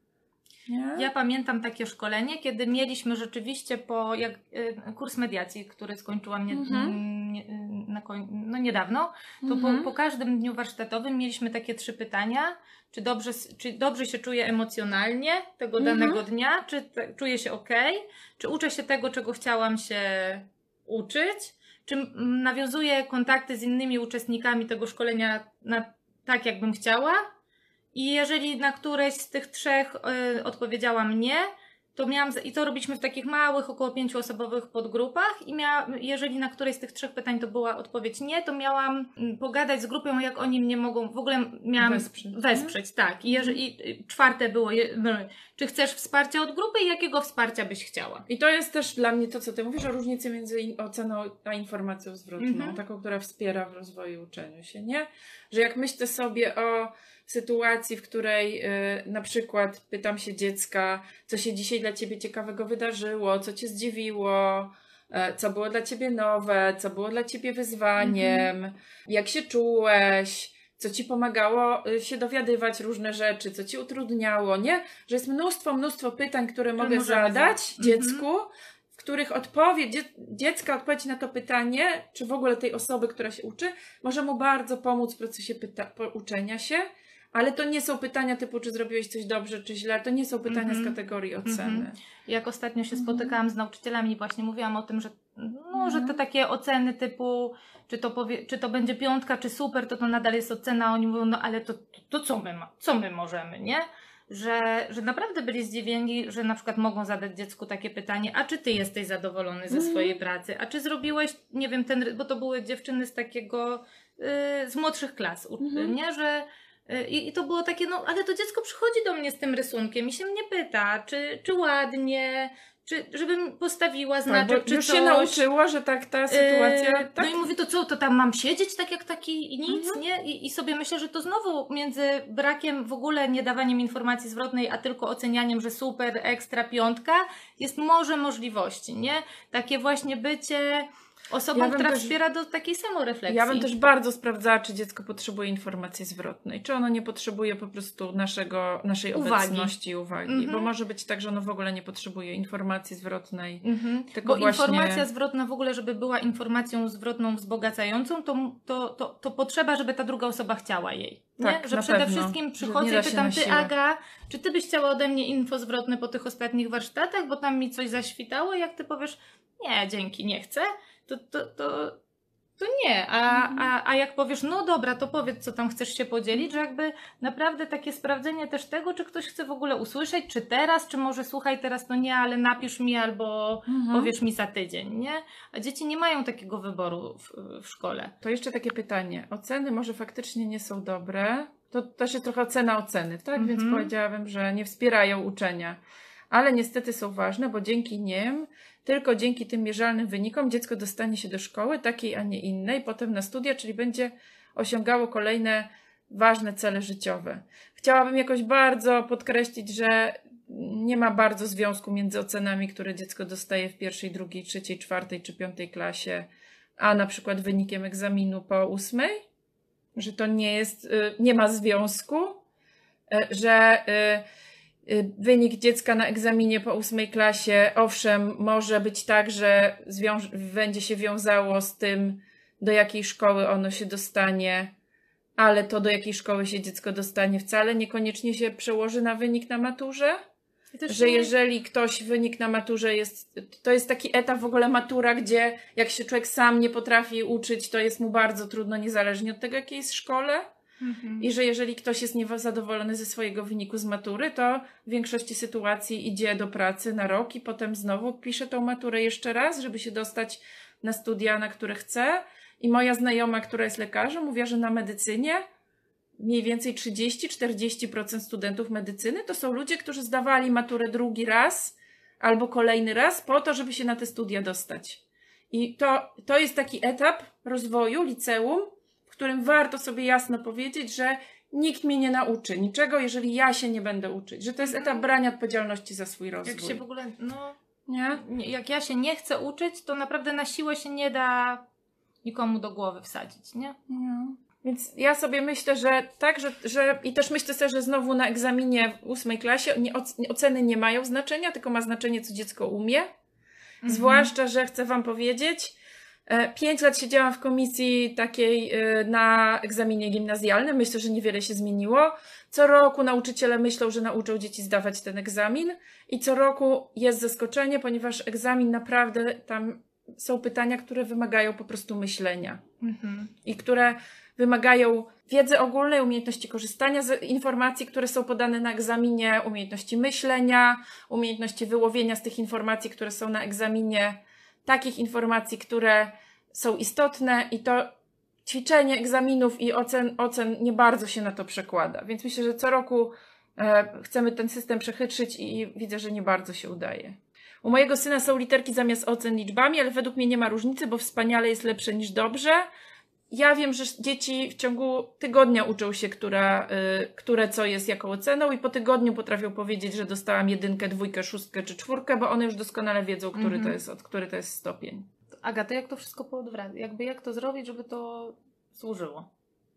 Nie? Ja pamiętam takie szkolenie, kiedy mieliśmy rzeczywiście po jak, y, kurs mediacji, który skończyłam nie, Mhm. nie, na koń, no niedawno, to Mhm. po, po każdym dniu warsztatowym mieliśmy takie trzy pytania. Czy dobrze, czy dobrze się czuję emocjonalnie tego Mhm. danego dnia? Czy te, czuję się ok? Czy uczę się tego, czego chciałam się uczyć? Czy nawiązuję kontakty z innymi uczestnikami tego szkolenia na, tak, jakbym chciała? I jeżeli na któreś z tych trzech y, odpowiedziałam nie, to miałam, i to robiliśmy w takich małych, około pięcioosobowych podgrupach i jeżeli na któreś z tych trzech pytań to była odpowiedź nie, to miałam mm, pogadać z grupą, jak oni mnie mogą, w ogóle miałam Wesprzeć, wesprzeć tak. I jeżeli, i czwarte było, no, czy chcesz wsparcia od grupy i jakiego wsparcia byś chciała? I to jest też dla mnie to, co ty mówisz, o różnicy między oceną a informacją zwrotną, Mhm. taką, która wspiera w rozwoju uczeniu się, nie? Że jak myślę sobie o sytuacji, w której y, na przykład pytam się dziecka, co się dzisiaj dla ciebie ciekawego wydarzyło, co cię zdziwiło, e, co było dla ciebie nowe, co było dla ciebie wyzwaniem, jak się czułeś, co ci pomagało y, się dowiadywać różne rzeczy, co ci utrudniało, nie? Że jest mnóstwo, mnóstwo pytań, które mogę zadać zadać. dziecku, w których odpowiedź, dzie, dziecka odpowiedź na to pytanie, czy w ogóle tej osoby, która się uczy, może mu bardzo pomóc w procesie pyta- uczenia się, ale to nie są pytania typu, czy zrobiłeś coś dobrze, czy źle, to nie są pytania Mhm. z kategorii oceny. Mhm. Jak ostatnio się Mhm. spotykałam z nauczycielami właśnie mówiłam o tym, że, no, Mhm. że te takie oceny typu, czy to, powie, czy to będzie piątka, czy super, to to nadal jest ocena. Oni mówią, no ale to, to, to co, my ma, co my możemy, nie? Że, że naprawdę byli zdziwieni, że na przykład mogą zadać dziecku takie pytanie, a czy ty jesteś zadowolony ze Mhm. swojej pracy? A czy zrobiłeś, nie wiem, ten, bo to były dziewczyny z takiego, y, z młodszych klas, u- Mhm. nie? Że i, I to było takie, no ale to dziecko przychodzi do mnie z tym rysunkiem i się mnie pyta, czy, czy ładnie, czy żebym postawiła Tak, znaczek, bo czy już coś. się nauczyło, że tak ta sytuacja... Yy, tak, No i mówi, to co, to tam mam siedzieć tak jak taki i nic, Mhm. nie? I, I sobie myślę, że to znowu między brakiem w ogóle nie dawaniem informacji zwrotnej, a tylko ocenianiem, że super, ekstra, piątka, jest morze możliwości, nie? Takie właśnie bycie osobą, Ja która też- wspiera do takiej samorefleksji. Ja bym też bardzo sprawdzała, czy dziecko potrzebuje informacji zwrotnej, czy ono nie potrzebuje po prostu naszego, naszej Uwagi. obecności i uwagi, Mhm. bo może być tak, że ono w ogóle nie potrzebuje informacji zwrotnej. Mhm. Tylko Bo właśnie- informacja zwrotna w ogóle, żeby była informacją zwrotną wzbogacającą, to, to, to, to potrzeba, żeby ta druga osoba chciała jej. Tak, nie? Że przede pewno. wszystkim przychodzę i pytam, ty. Aga, czy ty byś chciała ode mnie info zwrotne po tych ostatnich warsztatach, bo tam mi coś zaświtało, jak ty powiesz, nie, dzięki, nie chcę, to, to, to, to nie. A, Mhm. a, a jak powiesz, no dobra, to powiedz, co tam chcesz się podzielić, że jakby naprawdę takie sprawdzenie też tego, czy ktoś chce w ogóle usłyszeć, czy teraz, czy może słuchaj, teraz to nie, ale napisz mi albo Mhm. powiesz mi za tydzień, nie? A dzieci nie mają takiego wyboru w, w szkole. To jeszcze takie pytanie. Oceny może faktycznie nie są dobre. To też jest trochę ocena oceny, tak? Więc Mhm. powiedziałabym, że nie wspierają uczenia. ale niestety są ważne, bo dzięki nim, tylko dzięki tym mierzalnym wynikom dziecko dostanie się do szkoły takiej, a nie innej, potem na studia, czyli będzie osiągało kolejne ważne cele życiowe. Chciałabym jakoś bardzo podkreślić, że nie ma bardzo związku między ocenami, które dziecko dostaje w pierwszej, drugiej, trzeciej, czwartej czy piątej klasie, a na przykład wynikiem egzaminu po ósmej, że to nie jest, y, nie ma związku, y, że y, wynik dziecka na egzaminie po ósmej klasie, owszem, może być tak, że będzie się wiązało z tym, do jakiej szkoły ono się dostanie, ale to, do jakiej szkoły się dziecko dostanie, wcale niekoniecznie się przełoży na wynik na maturze. Że nie... jeżeli ktoś wynik na maturze jest, to jest taki etap w ogóle matura, gdzie jak się człowiek sam nie potrafi uczyć, to jest mu bardzo trudno, niezależnie od tego, jakiej jest szkole. Mhm. I że jeżeli ktoś jest niezadowolony ze swojego wyniku z matury, to w większości sytuacji idzie do pracy na rok i potem znowu pisze tą maturę jeszcze raz, żeby się dostać na studia, na które chce. I moja znajoma, która jest lekarzem, mówiła, że na medycynie mniej więcej 30-40% studentów medycyny to są ludzie, którzy zdawali maturę drugi raz albo kolejny raz po to, żeby się na te studia dostać. I to, to jest taki etap rozwoju liceum, którym warto sobie jasno powiedzieć, że nikt mnie nie nauczy niczego, jeżeli ja się nie będę uczyć. Że to jest etap brania odpowiedzialności za swój rozwój. Jak się w ogóle, no, nie? Jak ja się nie chcę uczyć, to naprawdę na siłę się nie da nikomu do głowy wsadzić, nie? No. Więc ja sobie myślę, że tak, że, że i też myślę sobie, że znowu na egzaminie w ósmej klasie nie, oceny nie mają znaczenia, tylko ma znaczenie, co dziecko umie. Mhm. Zwłaszcza, że chcę Wam powiedzieć, Pięć lat siedziałam w komisji takiej e, na egzaminie gimnazjalnym. Myślę, że niewiele się zmieniło. Co roku nauczyciele myślą, że nauczą dzieci zdawać ten egzamin, i co roku jest zaskoczenie, ponieważ egzamin naprawdę tam są pytania, które wymagają po prostu myślenia mhm. i które wymagają wiedzy ogólnej, umiejętności korzystania z informacji, które są podane na egzaminie, umiejętności myślenia, umiejętności wyłowienia z tych informacji, które są na egzaminie, takich informacji, które są istotne i to ćwiczenie egzaminów i ocen, ocen nie bardzo się na to przekłada. Więc myślę, że co roku e, chcemy ten system przechytrzyć i widzę, że nie bardzo się udaje. U mojego syna są literki zamiast ocen liczbami, ale według mnie nie ma różnicy, bo wspaniale jest lepsze niż dobrze ja wiem, że dzieci w ciągu tygodnia uczą się, która, y, które co jest jaką oceną i po tygodniu potrafią powiedzieć, że dostałam jedynkę, dwójkę, szóstkę czy czwórkę, bo one już doskonale wiedzą, który, mm -hmm. to, jest, od, który to jest stopień. Agata, jak to wszystko poodwracać? Jakby jak to zrobić, żeby to służyło?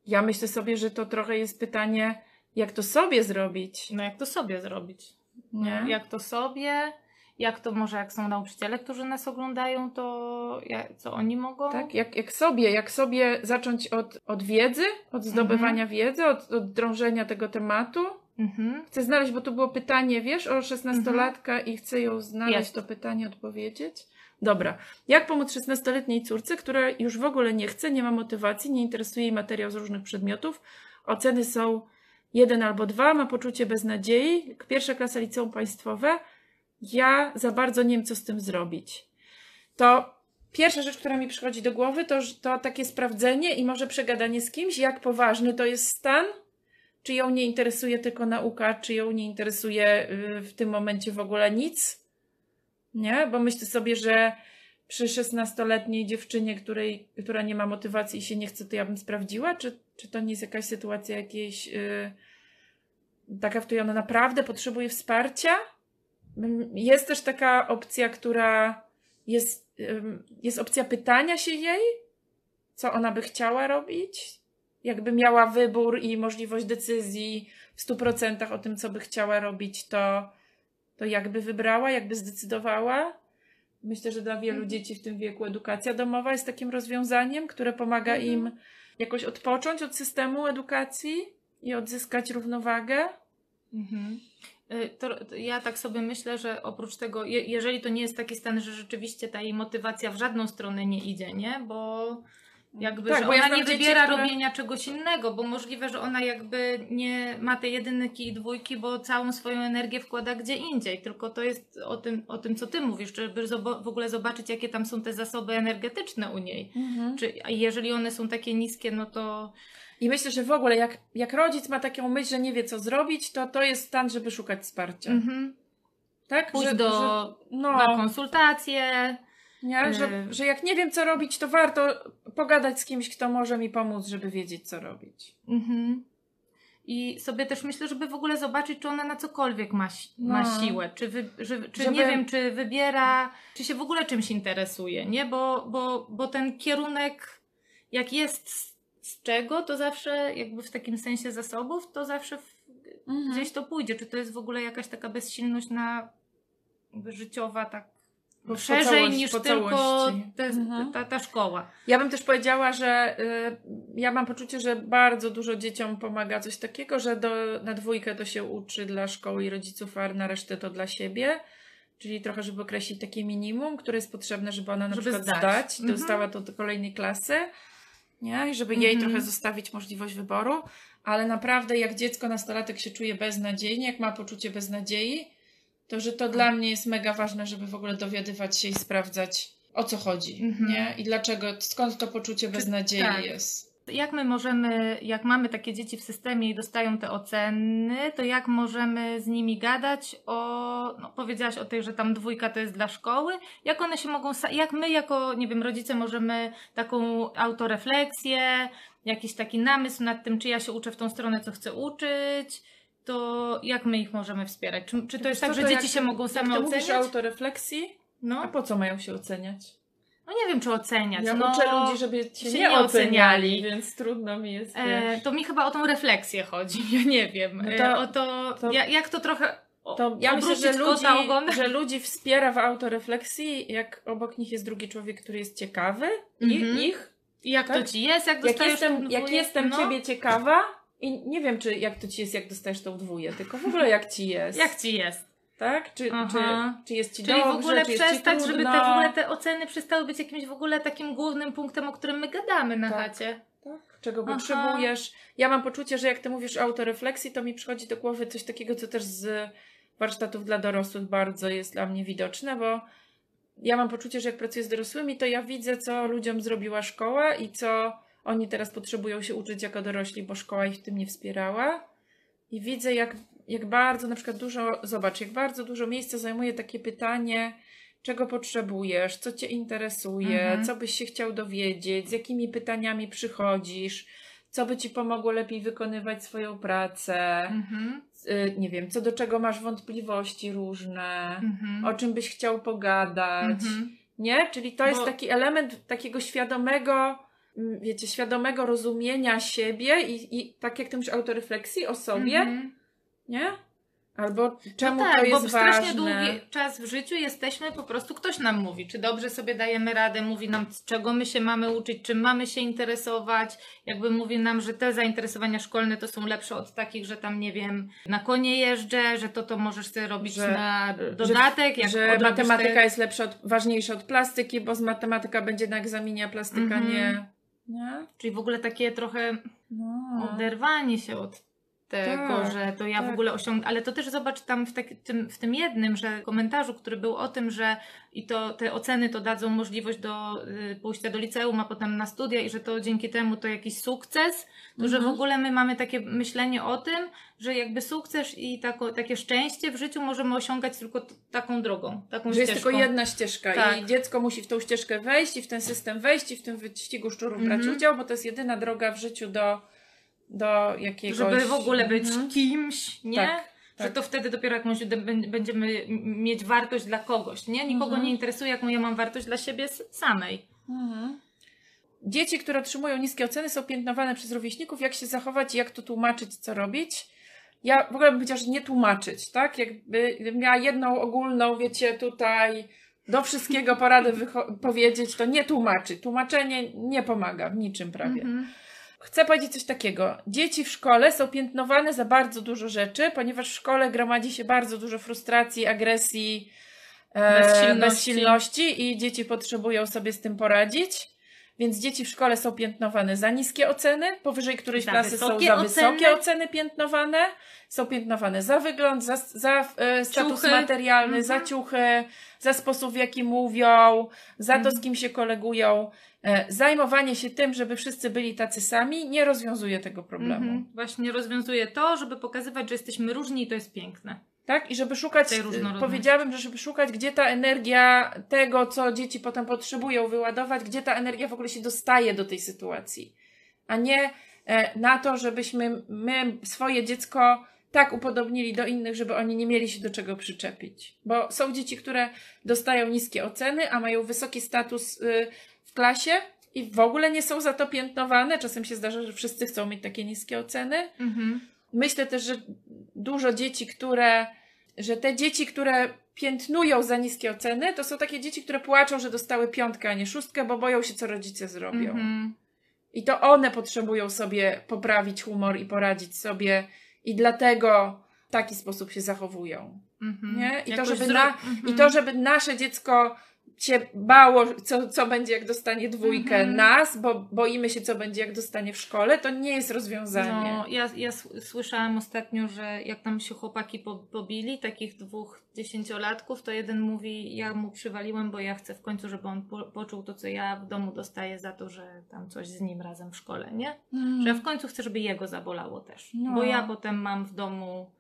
Ja myślę sobie, że to trochę jest pytanie, jak to sobie zrobić. No jak to sobie zrobić? Nie? jak to sobie jak to może, jak są nauczyciele, którzy nas oglądają, to co oni mogą? Tak, jak, jak sobie, jak sobie zacząć od, od wiedzy, od zdobywania mhm. wiedzy, od, od drążenia tego tematu. Mhm. Chcę znaleźć, bo tu było pytanie, wiesz, o szesnastolatka mhm. i chcę ją znaleźć, Jest. to pytanie odpowiedzieć. Dobra. Jak pomóc 16-letniej córce, która już w ogóle nie chce, nie ma motywacji, nie interesuje jej materiał z różnych przedmiotów? Oceny są jeden albo dwa, ma poczucie beznadziei. Pierwsza klasa liceum państwowe ja za bardzo nie wiem, co z tym zrobić. To pierwsza rzecz, która mi przychodzi do głowy, to, to takie sprawdzenie i może przegadanie z kimś, jak poważny to jest stan, czy ją nie interesuje tylko nauka, czy ją nie interesuje y, w tym momencie w ogóle nic. Nie? Bo myślę sobie, że przy 16-letniej dziewczynie, której, która nie ma motywacji i się nie chce, to ja bym sprawdziła, czy, czy to nie jest jakaś sytuacja jakiejś yy, taka, w której ona naprawdę potrzebuje wsparcia jest też taka opcja, która jest, jest opcja pytania się jej, co ona by chciała robić. Jakby miała wybór i możliwość decyzji w 100% o tym, co by chciała robić, to, to jakby wybrała, jakby zdecydowała. Myślę, że dla wielu mhm. dzieci w tym wieku edukacja domowa jest takim rozwiązaniem, które pomaga mhm. im jakoś odpocząć od systemu edukacji i odzyskać równowagę. Mhm. Y, to, ja tak sobie myślę, że oprócz tego, je, jeżeli to nie jest taki stan, że rzeczywiście ta jej motywacja w żadną stronę nie idzie, nie? Bo jakby, tak, że ona ja nie wybiera które... robienia czegoś innego, bo możliwe, że ona jakby nie ma tej jedynki i dwójki, bo całą swoją energię wkłada gdzie indziej. Tylko to jest o tym, o tym co ty mówisz, żeby w ogóle zobaczyć, jakie tam są te zasoby energetyczne u niej. Mhm. Czy jeżeli one są takie niskie, no to i myślę, że w ogóle jak, jak rodzic ma taką myśl, że nie wie co zrobić, to to jest stan, żeby szukać wsparcia. Mhm. Tak? Że- do, że- no, na konsultacje. nie? Że, y- że jak nie wiem, co robić, to warto pogadać z kimś, kto może mi pomóc, żeby wiedzieć, co robić. Mhm. I sobie też myślę, żeby w ogóle zobaczyć, czy ona na cokolwiek ma, ma No. siłę, czy, wy, że, czy Żeby- nie wiem, czy wybiera, czy się w ogóle czymś interesuje, nie? Bo, bo, bo ten kierunek, jak jest z, czego, to zawsze jakby w takim sensie zasobów, to zawsze w, Mhm. gdzieś to pójdzie. Czy to jest w ogóle jakaś taka bezsilność na jakby życiowa, tak Po- po szerzej całości- niż po tylko te, Mhm. ta, ta szkoła. Ja bym też powiedziała, że y, ja mam poczucie, że bardzo dużo dzieciom pomaga coś takiego, że do, na dwójkę to się uczy dla szkoły i rodziców, a na resztę to dla siebie. Czyli trochę, żeby określić takie minimum, które jest potrzebne, żeby ona na Żeby przykład zdać. zdać, Mhm. dostała to do kolejnej klasy. Nie? I żeby jej Mhm. trochę zostawić możliwość wyboru. Ale naprawdę, jak dziecko, nastolatek się czuje beznadziejnie, jak ma poczucie beznadziei, to że to dla mnie jest mega ważne, żeby w ogóle dowiadywać się i sprawdzać, o co chodzi. Mhm. Nie? I dlaczego, skąd to poczucie beznadziei tak. jest. Jak my możemy, jak mamy takie dzieci w systemie i dostają te oceny, to jak możemy z nimi gadać o, no powiedziałaś o tej, że tam dwójka to jest dla szkoły, jak one się mogą, jak my jako, nie wiem, rodzice możemy taką autorefleksję, jakiś taki namysł nad tym, czy ja się uczę w tą stronę, co chcę uczyć, to jak my ich możemy wspierać? Czy, czy to jest tak, co, że jak dzieci się mogą same ty mówisz o oceniać? autorefleksji, a No, po co mają się oceniać? No nie wiem, czy oceniać. Ja no, uczę ludzi, żeby się, się nie, nie oceniali, oceniali. więc trudno mi jest. E, to mi chyba o tą refleksję chodzi, ja nie wiem. No E, to- o to, to- ja, jak to trochę o, To ja myślę, że ludzi, że ludzi wspiera w autorefleksji, jak obok nich jest drugi człowiek, który jest ciekawy i Mhm. ich. I jak tak? to ci jest, jak Jak dostajesz jestem, tą jak jestem no, ciebie ciekawa i nie wiem, czy jak to ci jest, jak dostajesz tą dwóję, tylko w ogóle jak ci jest. Jak ci jest. Tak? Czy, czy, Aha. czy jest ci Czyli dobrze, w ogóle czy przestać, żeby te, w ogóle te oceny przestały być jakimś w ogóle takim głównym punktem, o którym my gadamy na Tak. chacie. Tak, czego Aha. potrzebujesz. Ja mam poczucie, że jak ty mówisz o autorefleksji, to mi przychodzi do głowy coś takiego, co też z warsztatów dla dorosłych bardzo jest dla mnie widoczne, bo ja mam poczucie, że jak pracuję z dorosłymi, to ja widzę, co ludziom zrobiła szkoła i co oni teraz potrzebują się uczyć jako dorośli, bo szkoła ich w tym nie wspierała. I widzę, jak, jak bardzo na przykład dużo, zobacz, jak bardzo dużo miejsca zajmuje takie pytanie, czego potrzebujesz, co cię interesuje, Mhm. co byś się chciał dowiedzieć, z jakimi pytaniami przychodzisz, co by ci pomogło lepiej wykonywać swoją pracę, Mhm. y, nie wiem, co do czego masz wątpliwości różne, Mhm. o czym byś chciał pogadać, Mhm. nie? Czyli to jest Bo- taki element takiego świadomego, mm, wiecie, świadomego rozumienia siebie i, i tak jak ty mówisz, autorefleksji o sobie, Mhm. Nie? Albo czemu no tak, to jest bo strasznie ważne. długi czas w życiu jesteśmy, po prostu ktoś nam mówi, czy dobrze sobie dajemy radę, mówi nam, czego my się mamy uczyć, czym mamy się interesować, jakby mówi nam, że te zainteresowania szkolne to są lepsze od takich, że tam, nie wiem, na konie jeżdżę, że to to możesz sobie robić Że- na dodatek, że odrobisz matematyka te... jest lepsza od, ważniejsza od plastyki, bo z matematyka będzie na egzaminie, a plastyka Mhm. nie. Nie? Czyli w ogóle takie trochę No. oderwanie się od tego, Tak, że to ja tak. w ogóle osiągnę. Ale to też zobacz tam w, taki, tym, w tym jednym, że komentarzu, który był o tym, że i to te oceny to dadzą możliwość do y, pójścia do liceum, a potem na studia i że to dzięki temu to jakiś sukces, to że w Mhm. ogóle my mamy takie myślenie o tym, że jakby sukces i tako, takie szczęście w życiu możemy osiągać tylko t- taką drogą, taką Że jest ścieżką. tylko jedna ścieżka Tak. i dziecko musi w tą ścieżkę wejść i w ten system wejść i w tym wyścigu szczurów Mhm. brać udział, bo to jest jedyna droga w życiu do, do jakiegoś... Żeby w ogóle być Mhm. kimś, nie? Tak, Że tak. to wtedy dopiero jakąś bę- będziemy mieć wartość dla kogoś, nie? Nikogo Mhm. nie interesuje, jaką ja mam wartość dla siebie samej. Mhm. Dzieci, które otrzymują niskie oceny, są piętnowane przez rówieśników. Jak się zachować i jak to tłumaczyć, co robić? Ja w ogóle bym powiedziała, że nie tłumaczyć, tak? Jakby miała jedną ogólną, wiecie, tutaj do wszystkiego poradę powiedzieć, to nie tłumaczyć. Tłumaczenie nie pomaga w niczym prawie. Mhm. Chcę powiedzieć coś takiego. Dzieci w szkole są piętnowane za bardzo dużo rzeczy, ponieważ w szkole gromadzi się bardzo dużo frustracji, agresji, e, Bezsilności. bezsilności i dzieci potrzebują sobie z tym poradzić. Więc dzieci w szkole są piętnowane za niskie oceny, powyżej którejś Za klasy są za oceny. wysokie oceny piętnowane, są piętnowane za wygląd, za, za e, status Ciuchy. materialny, Mhm. za ciuchy, za sposób w jaki mówią, za to Mhm. z kim się kolegują. E, Zajmowanie się tym, żeby wszyscy byli tacy sami, nie rozwiązuje tego problemu. Mhm. Właśnie rozwiązuje to, żeby pokazywać, że jesteśmy różni i to jest piękne. Tak? I żeby szukać, powiedziałabym, że żeby szukać, gdzie ta energia tego, co dzieci potem potrzebują wyładować, gdzie ta energia w ogóle się dostaje do tej sytuacji. A nie e, na to, żebyśmy my swoje dziecko tak upodobnili do innych, żeby oni nie mieli się do czego przyczepić. Bo są dzieci, które dostają niskie oceny, a mają wysoki status y, w klasie i w ogóle nie są za to piętnowane. Czasem się zdarza, że wszyscy chcą mieć takie niskie oceny. Mhm. Myślę też, że dużo dzieci, które, że te dzieci, które piętnują za niskie oceny, to są takie dzieci, które płaczą, że dostały piątkę, a nie szóstkę, bo boją się, co rodzice zrobią. Mhm. I to one potrzebują sobie poprawić humor i poradzić sobie, i dlatego w taki sposób się zachowują. Mhm. Nie? I to, żeby zro- na- mhm. I to, żeby nasze dziecko się bało, co, co będzie, jak dostanie dwójkę Mhm. nas, bo boimy się, co będzie, jak dostanie w szkole, to nie jest rozwiązanie. No, ja, ja słyszałam ostatnio, że jak tam się chłopaki po, pobili, takich dwóch dziesięciolatków, to jeden mówi, ja mu przywaliłem, bo ja chcę w końcu, żeby on po, poczuł to, co ja w domu dostaję za to, że tam coś z nim razem w szkole, nie? Mm. Że ja w końcu chcę, żeby jego zabolało też. No. Bo ja potem mam w domu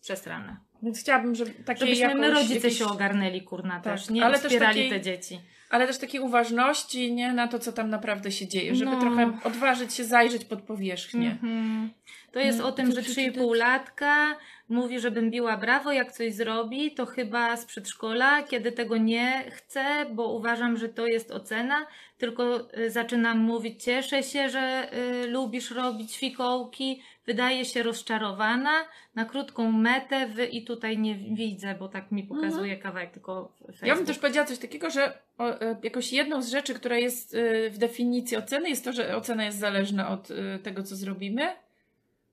przesrane. Więc chciałabym, żeby takie Żebyśmy my jakoś- rodzice jakieś- się ogarnęli, kurna, Tak, też, nie? ale Ale też wspierali takiej- te dzieci. Ale też takiej uważności, nie? Na to, co tam naprawdę się dzieje. Żeby No. trochę odważyć się zajrzeć pod powierzchnię. Mhm. To jest No, o tym, że przeczytać? 3,5 latka mówi, żebym biła brawo, jak coś zrobi, to chyba z przedszkola, kiedy tego nie chcę, bo uważam, że to jest ocena, tylko y, zaczynam mówić, cieszę się, że y, lubisz robić fikołki, wydaje się rozczarowana, na krótką metę wy, i tutaj nie widzę, bo tak mi pokazuje kawałek tylko Facebook. Ja bym też powiedziała coś takiego, że o, e, jakoś jedną z rzeczy, która jest e, w definicji oceny, jest to, że ocena jest zależna od e, tego, co zrobimy.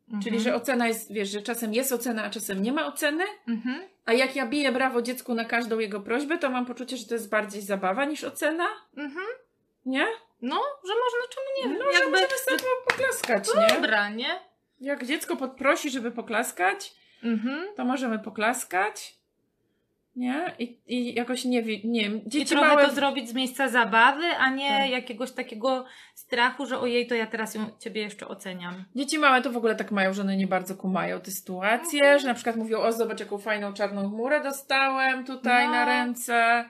Mhm. Czyli, że ocena jest, wiesz, że czasem jest ocena, a czasem nie ma oceny. Mhm. A jak ja biję brawo dziecku na każdą jego prośbę, to mam poczucie, że to jest bardziej zabawa niż ocena. Mhm. Nie? No, że można czemu nie? No, że Jakby, możemy sobie poklaskać, nie? dobra, nie? Jak dziecko podprosi, żeby poklaskać, Mhm. to możemy poklaskać. Nie? I, i jakoś nie wiem, wiem. I Dzieci trochę małe... to zrobić z miejsca zabawy, a nie Tak. jakiegoś takiego strachu, że ojej, to ja teraz ją, ciebie jeszcze oceniam. Dzieci małe to w ogóle tak mają, że one nie bardzo kumają te sytuacje, Mhm. że na przykład mówią, o zobacz jaką fajną czarną chmurę dostałem tutaj No. na ręce,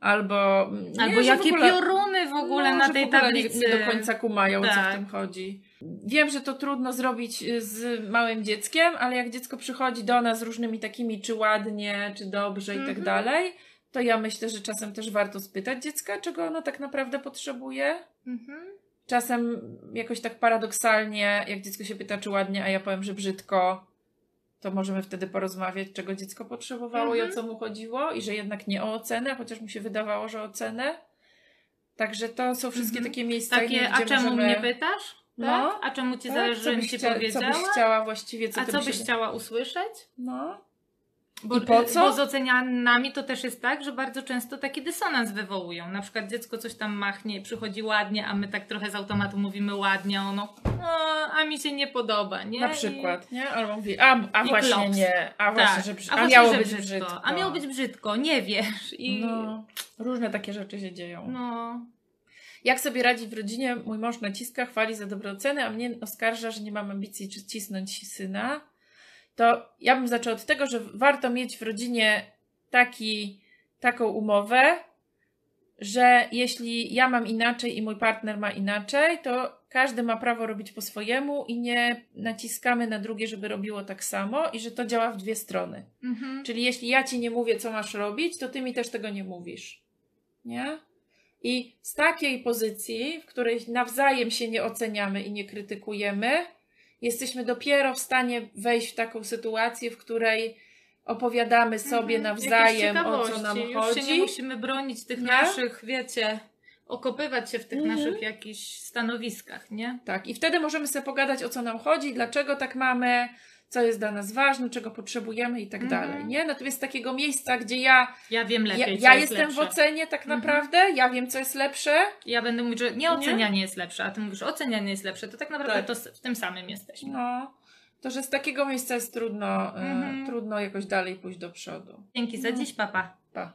albo... nie, Albo w jakie ogóle- pioruny w ogóle no, na tej w ogóle tablicy. Nie, nie do końca kumają, co w Tak. tym chodzi. Wiem, że to trudno zrobić y, z małym dzieckiem, ale jak dziecko przychodzi do nas z różnymi takimi, czy ładnie, czy dobrze i tak Mhm. dalej, to ja myślę, że czasem też warto spytać dziecka, czego ono tak naprawdę potrzebuje. Mhm. Czasem jakoś tak paradoksalnie, jak dziecko się pyta, czy ładnie, a ja powiem, że brzydko, to możemy wtedy porozmawiać, czego dziecko potrzebowało i o Mhm. co mu chodziło, i że jednak nie o ocenę, chociaż mu się wydawało, że o ocenę. Także to są wszystkie Mhm. takie miejsca, Takie, gdzie a czemu możemy... mnie pytasz? Tak? No. A czemu ci Tak, zależy, żebym ci chcia- Co powiedziała? byś chciała właściwie, co a co byś się- chciała usłyszeć? No. Bo, I po co? Bo z ocenianami to też jest tak, że bardzo często taki dysonans wywołują. Na przykład dziecko coś tam machnie, przychodzi ładnie, a my tak trochę z automatu mówimy ładnie, a ono, no, a mi się nie podoba, nie? Na przykład, nie? Albo mówi, a, a I właśnie klops. nie, a I, właśnie, tak. że brzydko, a, a, miało być brzydko. brzydko. A miało być brzydko, nie wiesz. I No, różne takie rzeczy się dzieją. no. Jak sobie radzi w rodzinie? Mój mąż naciska, chwali za dobre oceny, a mnie oskarża, że nie mam ambicji czy cisnąć syna. To ja bym zaczęła od tego, że warto mieć w rodzinie taki, taką umowę, że jeśli ja mam inaczej i mój partner ma inaczej, to każdy ma prawo robić po swojemu i nie naciskamy na drugie, żeby robiło tak samo i że to działa w dwie strony. Mhm. Czyli jeśli ja ci nie mówię, co masz robić, to ty mi też tego nie mówisz. Nie? I z takiej pozycji, w której nawzajem się nie oceniamy i nie krytykujemy, jesteśmy dopiero w stanie wejść w taką sytuację, w której opowiadamy sobie Mhm. nawzajem, o co nam. Już się nie chodzi. musimy bronić tych Nie? naszych, wiecie, okopywać się w tych Mhm. naszych jakichś stanowiskach, nie? Tak, i wtedy możemy sobie pogadać, o co nam chodzi, dlaczego tak mamy, co jest dla nas ważne, czego potrzebujemy i tak Mhm. dalej. Nie? Natomiast z takiego miejsca, gdzie ja, Ja wiem ja, lepiej, ja jest jestem w lepsze. ocenie tak Mhm. naprawdę, ja wiem, co jest lepsze, Ja będę mówić, że nie ocenianie jest lepsze, a ty mówisz, ocenianie jest lepsze, to tak naprawdę Tak. to w tym samym jesteśmy. No, to że z takiego miejsca jest trudno, Mhm. e, trudno jakoś dalej pójść do przodu. Dzięki za No. dziś, papa. Pa.